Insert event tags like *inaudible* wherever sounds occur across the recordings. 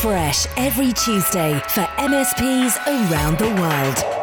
fresh every Tuesday for MSPs around the world.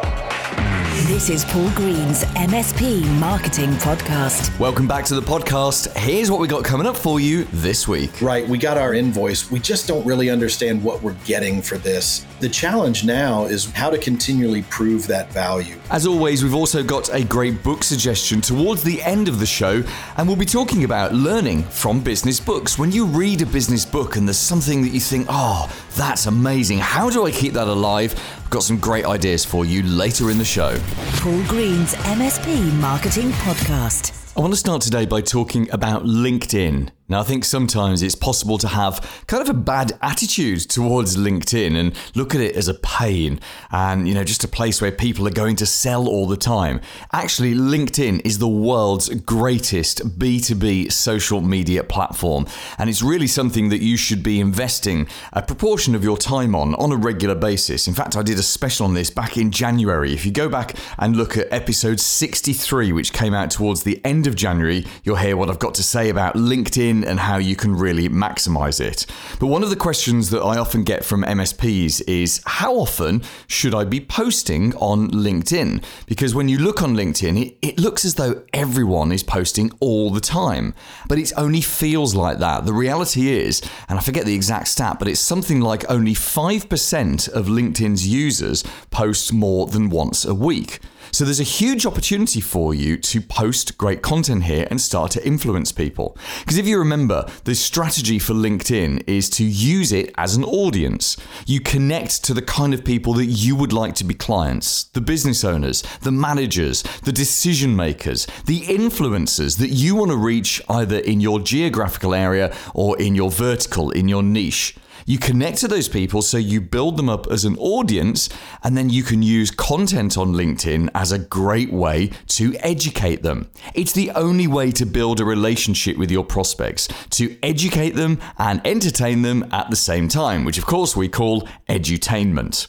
This is Paul Green's MSP Marketing Podcast. Welcome back to the podcast. Here's what we got coming up for you this week. Right, we got our invoice. We just don't really understand what we're getting for this. The challenge now is how to continually prove that value. As always, we've also got a great book suggestion towards the end of the show, and we'll be talking about learning from business books. When you read a business book and there's something that you think, oh, that's amazing, how do I keep that alive? Got some great ideas for you later in the show. Paul Green's MSP Marketing Podcast. I want to start today by talking about LinkedIn. Now, I think sometimes it's possible to have kind of a bad attitude towards LinkedIn and look at it as a pain and, you know, just a place where people are going to sell all the time. Actually, LinkedIn is the world's greatest B2B social media platform, and it's really something that you should be investing a proportion of your time on on a regular basis. In fact, I did a special on this back in January. If you go back and look at episode 63, which came out towards the end of January, you'll hear what I've got to say about LinkedIn and how you can really maximize it. But one of the questions that I often get from MSPs is how often should I be posting on LinkedIn? Because when you look on LinkedIn, it, it looks as though everyone is posting all the time, but it only feels like that. The reality is, and I forget the exact stat, but it's something like only 5% of LinkedIn's users post more than once a week. So there's a huge opportunity for you to post great content here and start to influence people. Because if you remember, the strategy for LinkedIn is to use it as an audience. You connect to the kind of people that you would like to be clients the business owners, the managers, the decision makers, the influencers that you want to reach either in your geographical area or in your vertical, in your niche. You connect to those people so you build them up as an audience, and then you can use content on LinkedIn as a great way to educate them. It's the only way to build a relationship with your prospects, to educate them and entertain them at the same time, which of course we call edutainment.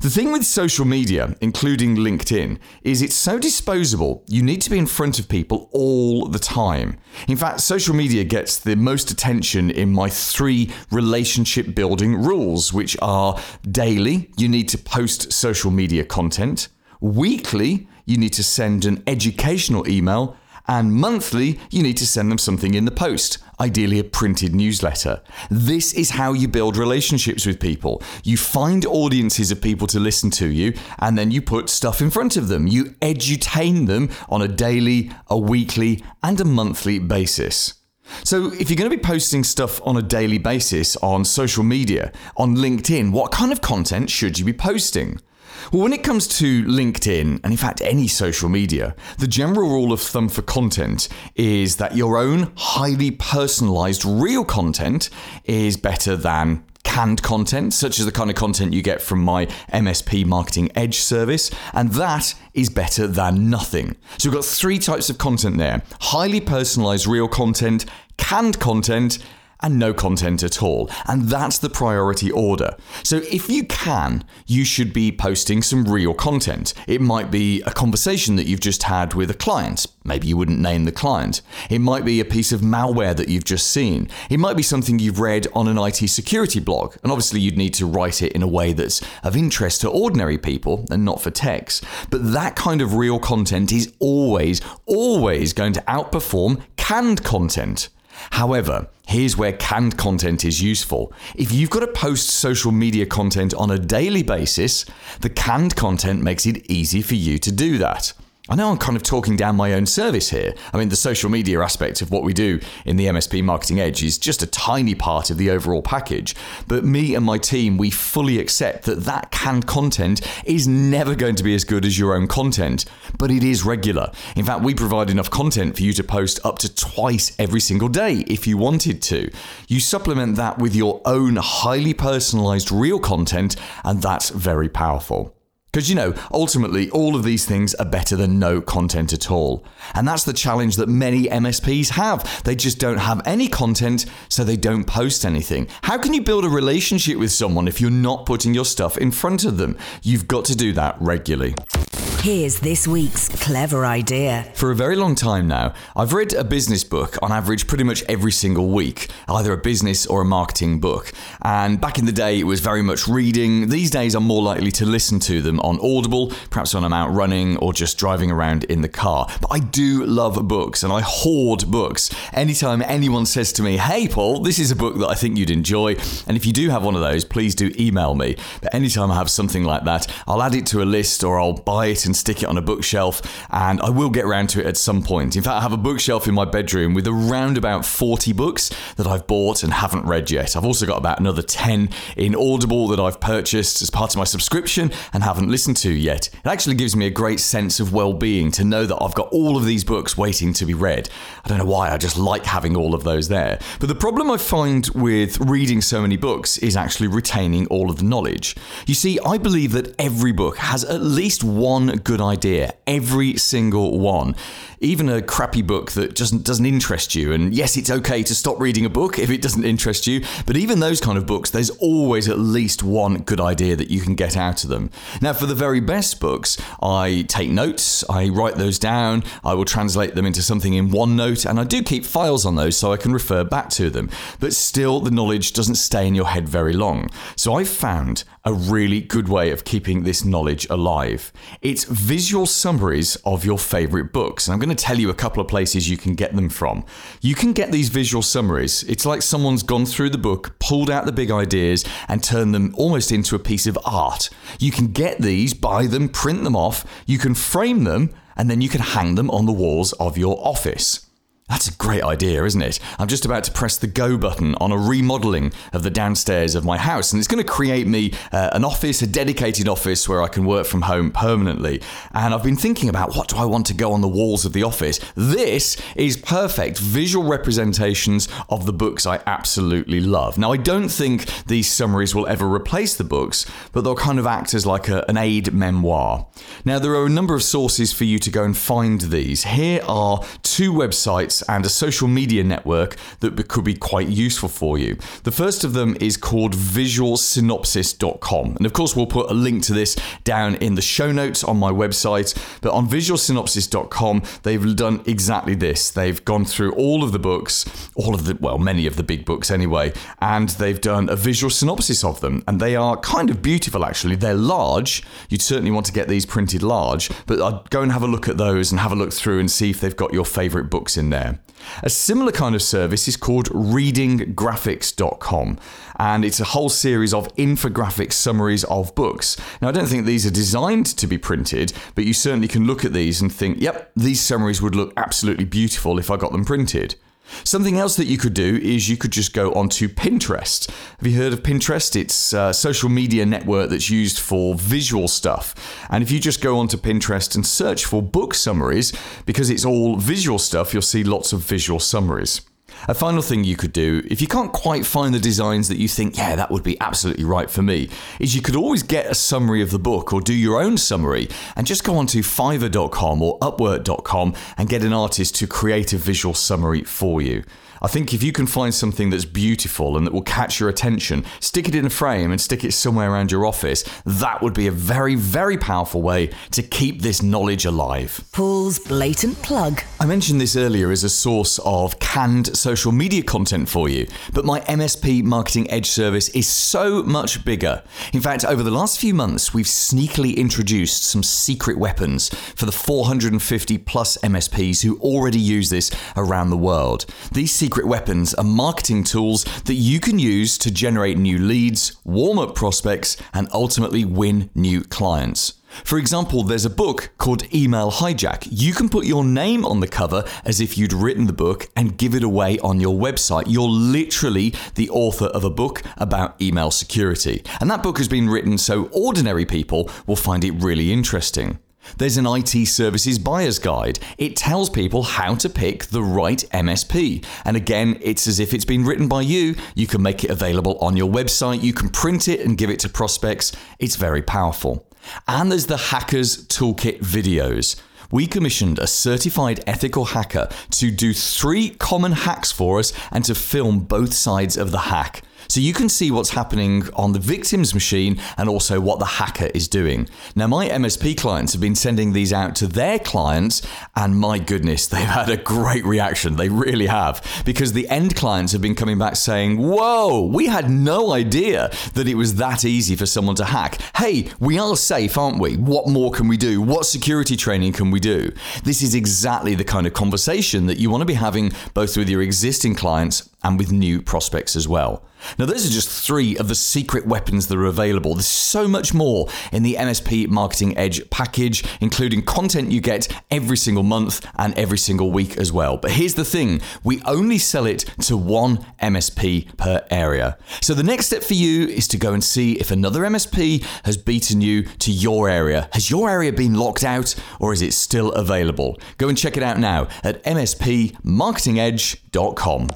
The thing with social media, including LinkedIn, is it's so disposable. You need to be in front of people all the time. In fact, social media gets the most attention in my three relationship building rules, which are daily, you need to post social media content, weekly, you need to send an educational email, and monthly, you need to send them something in the post, ideally a printed newsletter. This is how you build relationships with people. You find audiences of people to listen to you, and then you put stuff in front of them. You edutain them on a daily, a weekly, and a monthly basis. So, if you're going to be posting stuff on a daily basis on social media, on LinkedIn, what kind of content should you be posting? Well, when it comes to LinkedIn, and in fact any social media, the general rule of thumb for content is that your own highly personalized real content is better than canned content, such as the kind of content you get from my MSP Marketing Edge service, and that is better than nothing. So we've got three types of content there highly personalized real content, canned content, and no content at all. And that's the priority order. So if you can, you should be posting some real content. It might be a conversation that you've just had with a client. Maybe you wouldn't name the client. It might be a piece of malware that you've just seen. It might be something you've read on an IT security blog. And obviously, you'd need to write it in a way that's of interest to ordinary people and not for techs. But that kind of real content is always, always going to outperform canned content. However, here's where canned content is useful. If you've got to post social media content on a daily basis, the canned content makes it easy for you to do that. I know I'm kind of talking down my own service here. I mean, the social media aspect of what we do in the MSP Marketing Edge is just a tiny part of the overall package. But me and my team, we fully accept that that canned content is never going to be as good as your own content, but it is regular. In fact, we provide enough content for you to post up to twice every single day if you wanted to. You supplement that with your own highly personalized real content, and that's very powerful. Because, you know, ultimately, all of these things are better than no content at all. And that's the challenge that many MSPs have. They just don't have any content, so they don't post anything. How can you build a relationship with someone if you're not putting your stuff in front of them? You've got to do that regularly. Here's this week's clever idea. For a very long time now, I've read a business book on average pretty much every single week, either a business or a marketing book. And back in the day, it was very much reading. These days, I'm more likely to listen to them on Audible, perhaps when I'm out running or just driving around in the car. But I do love books and I hoard books. Anytime anyone says to me, Hey, Paul, this is a book that I think you'd enjoy, and if you do have one of those, please do email me. But anytime I have something like that, I'll add it to a list or I'll buy it and stick it on a bookshelf, and I will get around to it at some point. In fact, I have a bookshelf in my bedroom with around about 40 books that I've bought and haven't read yet. I've also got about another 10 in Audible that I've purchased as part of my subscription and haven't listened to yet. It actually gives me a great sense of well being to know that I've got all of these books waiting to be read. I don't know why, I just like having all of those there. But the problem I find with reading so many books is actually retaining all of the knowledge. You see, I believe that every book has at least one good idea, every single one even a crappy book that doesn't doesn't interest you. And yes, it's okay to stop reading a book if it doesn't interest you, but even those kind of books, there's always at least one good idea that you can get out of them. Now, for the very best books, I take notes, I write those down, I will translate them into something in OneNote, and I do keep files on those so I can refer back to them. But still, the knowledge doesn't stay in your head very long. So I've found a really good way of keeping this knowledge alive. It's visual summaries of your favorite books. And I'm going to tell you a couple of places you can get them from. You can get these visual summaries. It's like someone's gone through the book, pulled out the big ideas, and turned them almost into a piece of art. You can get these, buy them, print them off, you can frame them, and then you can hang them on the walls of your office. That's a great idea, isn't it? I'm just about to press the go button on a remodeling of the downstairs of my house, and it's going to create me uh, an office, a dedicated office where I can work from home permanently. And I've been thinking about what do I want to go on the walls of the office. This is perfect visual representations of the books I absolutely love. Now, I don't think these summaries will ever replace the books, but they'll kind of act as like a, an aid memoir. Now, there are a number of sources for you to go and find these. Here are two websites and a social media network that could be quite useful for you. The first of them is called visualsynopsis.com. And of course, we'll put a link to this down in the show notes on my website. But on visualsynopsis.com, they've done exactly this. They've gone through all of the books, all of the, well, many of the big books anyway, and they've done a visual synopsis of them. And they are kind of beautiful, actually. They're large. You'd certainly want to get these printed large, but I'd go and have a look at those and have a look through and see if they've got your favorite books in there there. A similar kind of service is called readinggraphics.com, and it's a whole series of infographic summaries of books. Now, I don't think these are designed to be printed, but you certainly can look at these and think, yep, these summaries would look absolutely beautiful if I got them printed. Something else that you could do is you could just go onto Pinterest. Have you heard of Pinterest? It's a social media network that's used for visual stuff. And if you just go onto Pinterest and search for book summaries, because it's all visual stuff, you'll see lots of visual summaries. A final thing you could do, if you can't quite find the designs that you think, yeah, that would be absolutely right for me, is you could always get a summary of the book or do your own summary and just go onto fiverr.com or upwork.com and get an artist to create a visual summary for you. I think if you can find something that's beautiful and that will catch your attention, stick it in a frame and stick it somewhere around your office, that would be a very, very powerful way to keep this knowledge alive. Paul's blatant plug. I mentioned this earlier as a source of canned social media content for you, but my MSP Marketing Edge service is so much bigger. In fact, over the last few months, we've sneakily introduced some secret weapons for the 450 plus MSPs who already use this around the world. These secret weapons are marketing tools that you can use to generate new leads, warm up prospects, and ultimately win new clients. For example, there's a book called Email Hijack. You can put your name on the cover as if you'd written the book and give it away on your website. You're literally the author of a book about email security. And that book has been written so ordinary people will find it really interesting. There's an IT services buyer's guide. It tells people how to pick the right MSP. And again, it's as if it's been written by you. You can make it available on your website, you can print it and give it to prospects. It's very powerful. And there's the Hackers Toolkit videos. We commissioned a certified ethical hacker to do three common hacks for us and to film both sides of the hack. So you can see what's happening on the victim's machine and also what the hacker is doing. Now, my MSP clients have been sending these out to their clients, and my goodness, *laughs* they've had a great reaction. They really have. Because the end clients have been coming back saying, Whoa, we had no idea that it was that easy for someone to hack. Hey, we are safe, aren't we? What more can we do? What security training can we do? This is exactly the kind of conversation that you want to be having both with your existing clients and with new prospects as well. Now, those are just three of the secret weapons that are available. There's so much more in the MSP Marketing Edge package, including content you get every single month and every single week as well. But here's the thing we only sell it to one MSP per area. So the next step for you is to go and see if another MSP has beaten you to your area. Has your area been locked out or is it still available? Go and check it out now at mspmarketingedge.com.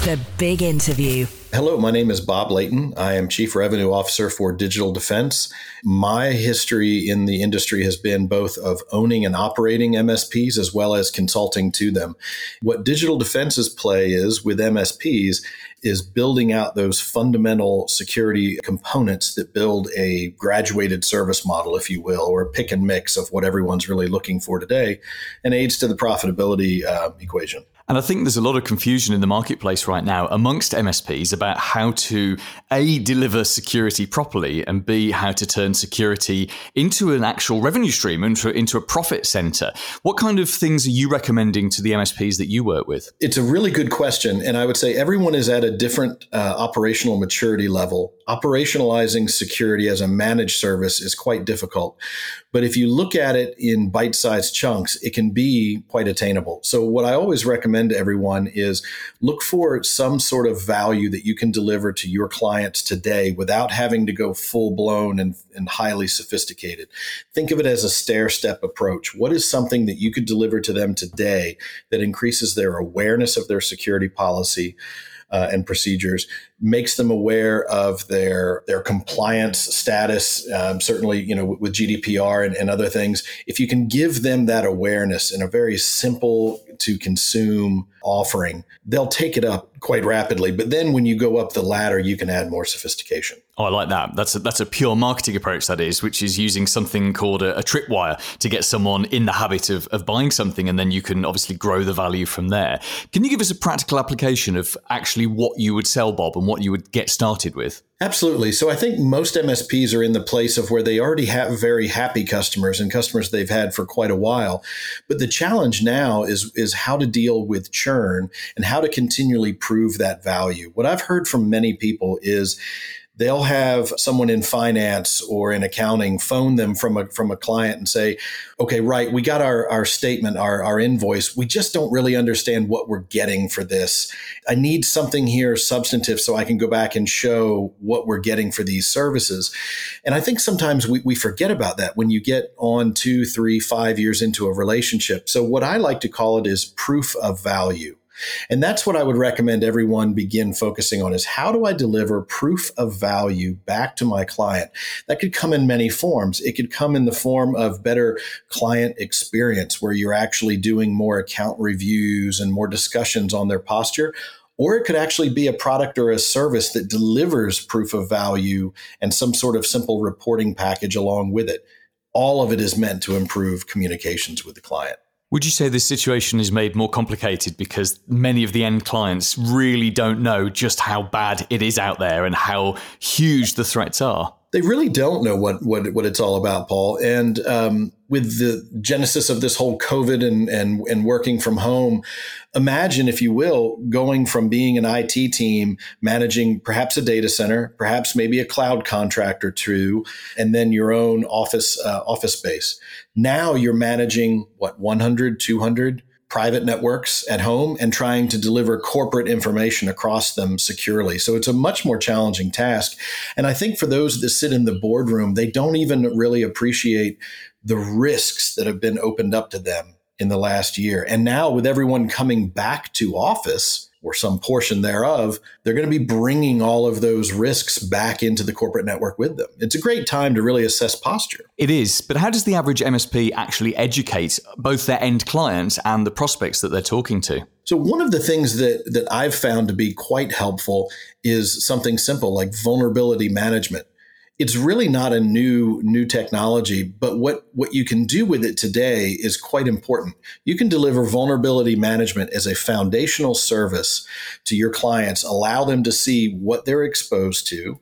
The big interview. Hello, my name is Bob Layton. I am Chief Revenue Officer for Digital Defense. My history in the industry has been both of owning and operating MSPs as well as consulting to them. What Digital Defense's play is with MSPs is building out those fundamental security components that build a graduated service model, if you will, or a pick and mix of what everyone's really looking for today and aids to the profitability uh, equation. And I think there's a lot of confusion in the marketplace right now amongst MSPs about how to A, deliver security properly, and B, how to turn security into an actual revenue stream, into, into a profit center. What kind of things are you recommending to the MSPs that you work with? It's a really good question. And I would say everyone is at a different uh, operational maturity level. Operationalizing security as a managed service is quite difficult. But if you look at it in bite sized chunks, it can be quite attainable. So, what I always recommend to everyone is look for some sort of value that you can deliver to your clients today without having to go full blown and, and highly sophisticated. Think of it as a stair step approach. What is something that you could deliver to them today that increases their awareness of their security policy? Uh, and procedures makes them aware of their their compliance status. Um, certainly, you know, with GDPR and, and other things. If you can give them that awareness in a very simple to consume offering, they'll take it up quite rapidly. But then when you go up the ladder, you can add more sophistication. Oh, I like that. That's a, that's a pure marketing approach, that is, which is using something called a, a tripwire to get someone in the habit of, of buying something, and then you can obviously grow the value from there. Can you give us a practical application of actually what you would sell, Bob, and what you would get started with? Absolutely. So I think most MSPs are in the place of where they already have very happy customers and customers they've had for quite a while. But the challenge now is, is how to deal with churn and how to continually prove that value. What I've heard from many people is they'll have someone in finance or in accounting phone them from a from a client and say, okay, right, we got our, our statement, our, our invoice. We just don't really understand what we're getting for this. I need something here substantive so I can go back and show what we're getting for these services. And I think sometimes we, we forget about that when you get on two, three, five years into a relationship. So what I like to call it is proof of value. And that's what I would recommend everyone begin focusing on is how do I deliver proof of value back to my client? That could come in many forms. It could come in the form of better client experience where you're actually doing more account reviews and more discussions on their posture or it could actually be a product or a service that delivers proof of value and some sort of simple reporting package along with it. All of it is meant to improve communications with the client. Would you say this situation is made more complicated because many of the end clients really don't know just how bad it is out there and how huge the threats are? They really don't know what what, what it's all about, Paul. And um, with the genesis of this whole COVID and, and, and working from home, imagine, if you will, going from being an IT team, managing perhaps a data center, perhaps maybe a cloud contract or two, and then your own office, uh, office space. Now you're managing what, 100, 200 private networks at home and trying to deliver corporate information across them securely. So it's a much more challenging task. And I think for those that sit in the boardroom, they don't even really appreciate the risks that have been opened up to them in the last year. And now with everyone coming back to office, or some portion thereof, they're going to be bringing all of those risks back into the corporate network with them. It's a great time to really assess posture. It is, but how does the average MSP actually educate both their end clients and the prospects that they're talking to? So one of the things that that I've found to be quite helpful is something simple like vulnerability management it's really not a new new technology but what what you can do with it today is quite important. You can deliver vulnerability management as a foundational service to your clients allow them to see what they're exposed to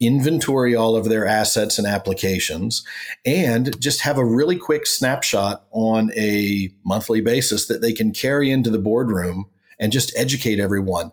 inventory all of their assets and applications and just have a really quick snapshot on a monthly basis that they can carry into the boardroom and just educate everyone.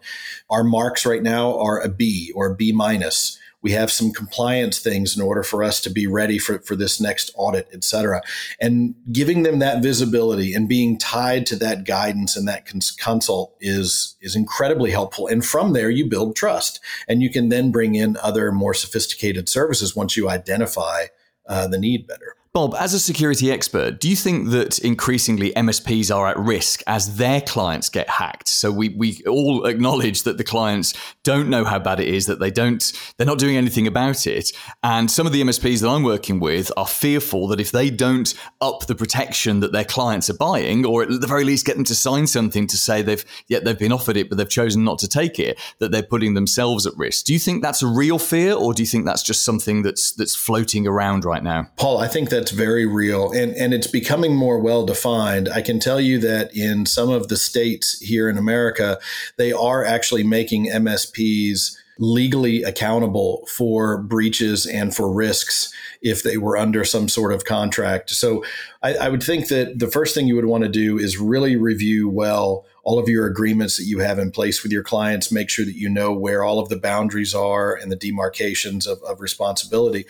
Our marks right now are a b or a b minus we have some compliance things in order for us to be ready for, for this next audit, et cetera. And giving them that visibility and being tied to that guidance and that cons- consult is, is incredibly helpful. And from there, you build trust and you can then bring in other more sophisticated services once you identify uh, the need better. Bob, as a security expert, do you think that increasingly MSPs are at risk as their clients get hacked? So we, we all acknowledge that the clients don't know how bad it is, that they don't, they're not doing anything about it. And some of the MSPs that I'm working with are fearful that if they don't up the protection that their clients are buying, or at the very least get them to sign something to say they've, yet they've been offered it, but they've chosen not to take it, that they're putting themselves at risk. Do you think that's a real fear, or do you think that's just something that's, that's floating around right now? Paul, I think that that's very real and, and it's becoming more well defined. I can tell you that in some of the states here in America, they are actually making MSPs legally accountable for breaches and for risks if they were under some sort of contract. So I, I, would think that the first thing you would want to do is really review well all of your agreements that you have in place with your clients. Make sure that you know where all of the boundaries are and the demarcations of, of responsibility.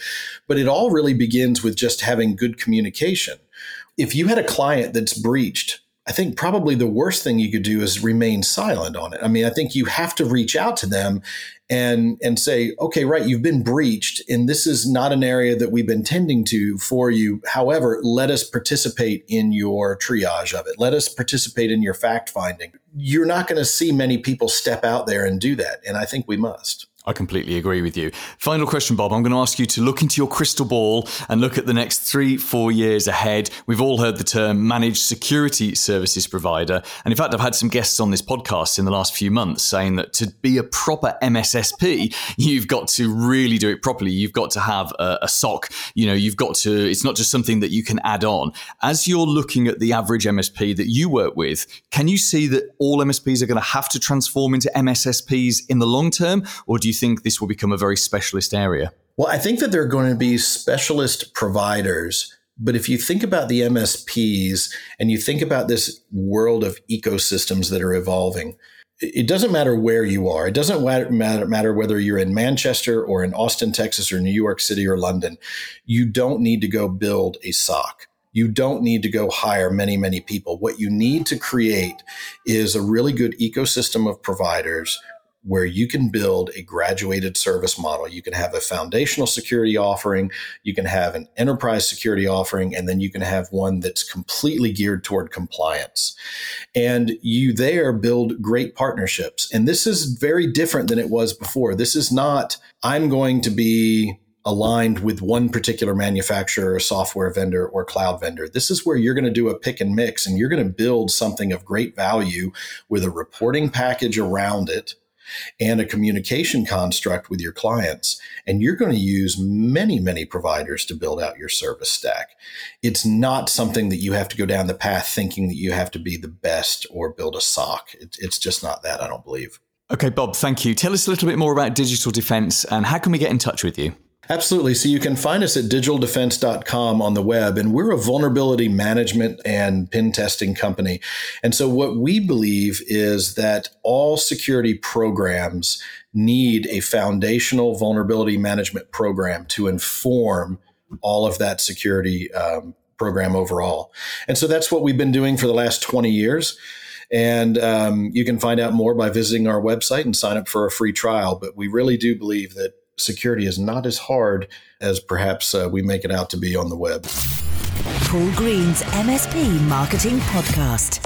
But it all really begins with just having good communication. If you had a client that's breached, I think probably the worst thing you could do is remain silent on it. I mean, I think you have to reach out to them and and say, okay, right, you've been breached, and this is not an area that we've been tending to for you. However, let us participate in your triage of it. Let us participate in your fact finding. You're not going to see many people step out there and do that, and I think we must. I completely agree with you. Final question, Bob. I'm going to ask you to look into your crystal ball and look at the next three, four years ahead. We've all heard the term managed security services provider. And in fact, I've had some guests on this podcast in the last few months saying that to be a proper MSSP, you've got to really do it properly. You've got to have a, a SOC. You know, you've got to, it's not just something that you can add on. As you're looking at the average MSP that you work with, can you see that all MSPs are going to have to transform into MSSPs in the long term? Or do you think this will become a very specialist area? Well, I think that there are going to be specialist providers. But if you think about the MSPs and you think about this world of ecosystems that are evolving, it doesn't matter where you are. It doesn't matter, whether you're in Manchester or in Austin, Texas, or New York City or London. You don't need to go build a SOC. You don't need to go hire many, many people. What you need to create is a really good ecosystem of providers where you can build a graduated service model. You can have a foundational security offering, you can have an enterprise security offering, and then you can have one that's completely geared toward compliance. And you there build great partnerships. And this is very different than it was before. This is not, I'm going to be aligned with one particular manufacturer software vendor or cloud vendor. This is where you're going to do a pick and mix and you're going to build something of great value with a reporting package around it and a communication construct with your clients. And you're going to use many, many providers to build out your service stack. It's not something that you have to go down the path thinking that you have to be the best or build a SOC. it's just not that, I don't believe. Okay, Bob, thank you. Tell us a little bit more about digital defense and how can we get in touch with you? Absolutely. So you can find us at digitaldefense.com on the web, and we're a vulnerability management and pen testing company. And so what we believe is that all security programs need a foundational vulnerability management program to inform all of that security um, program overall. And so that's what we've been doing for the last 20 years. And um, you can find out more by visiting our website and sign up for a free trial. But we really do believe that security is not as hard as perhaps uh, we make it out to be on the web. Paul Green's MSP Marketing Podcast.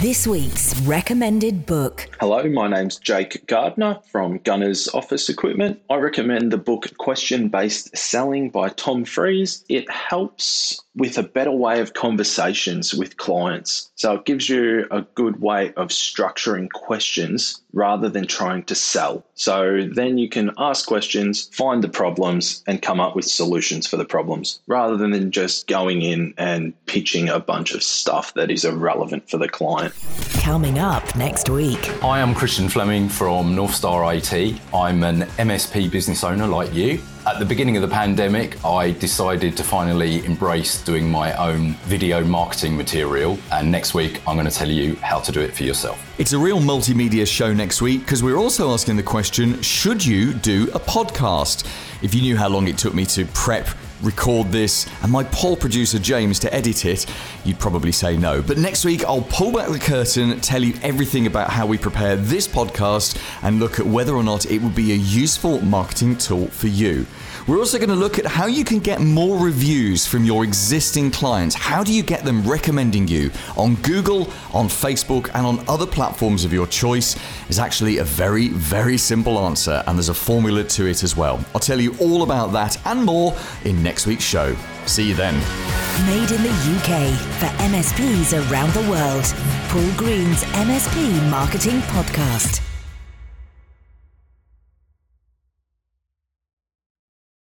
This week's recommended book. Hello, my name's Jake Gardner from Gunners Office Equipment. I recommend the book Question Based Selling by Tom Freese. It helps with a better way of conversations with clients. So it gives you a good way of structuring questions rather than trying to sell. So then you can ask questions, find the problems, and come up with solutions for the problems rather than just going in and pitching a bunch of stuff that is irrelevant for the client. Coming up next week. I am Christian Fleming from North Star IT. I'm an MSP business owner like you. At the beginning of the pandemic, I decided to finally embrace doing my own video marketing material. And next week, I'm going to tell you how to do it for yourself. It's a real multimedia show next week because we're also asking the question should you do a podcast? If you knew how long it took me to prep record this, and my poor producer James to edit it, you'd probably say no. But next week, I'll pull back the curtain, tell you everything about how we prepare this podcast, and look at whether or not it would be a useful marketing tool for you. We're also going to look at how you can get more reviews from your existing clients. How do you get them recommending you on Google, on Facebook, and on other platforms of your choice? Is actually a very, very simple answer, and there's a formula to it as well. I'll tell you all about that and more in next week's show. See you then. Made in the UK for MSPs around the world. Paul Green's MSP Marketing Podcast.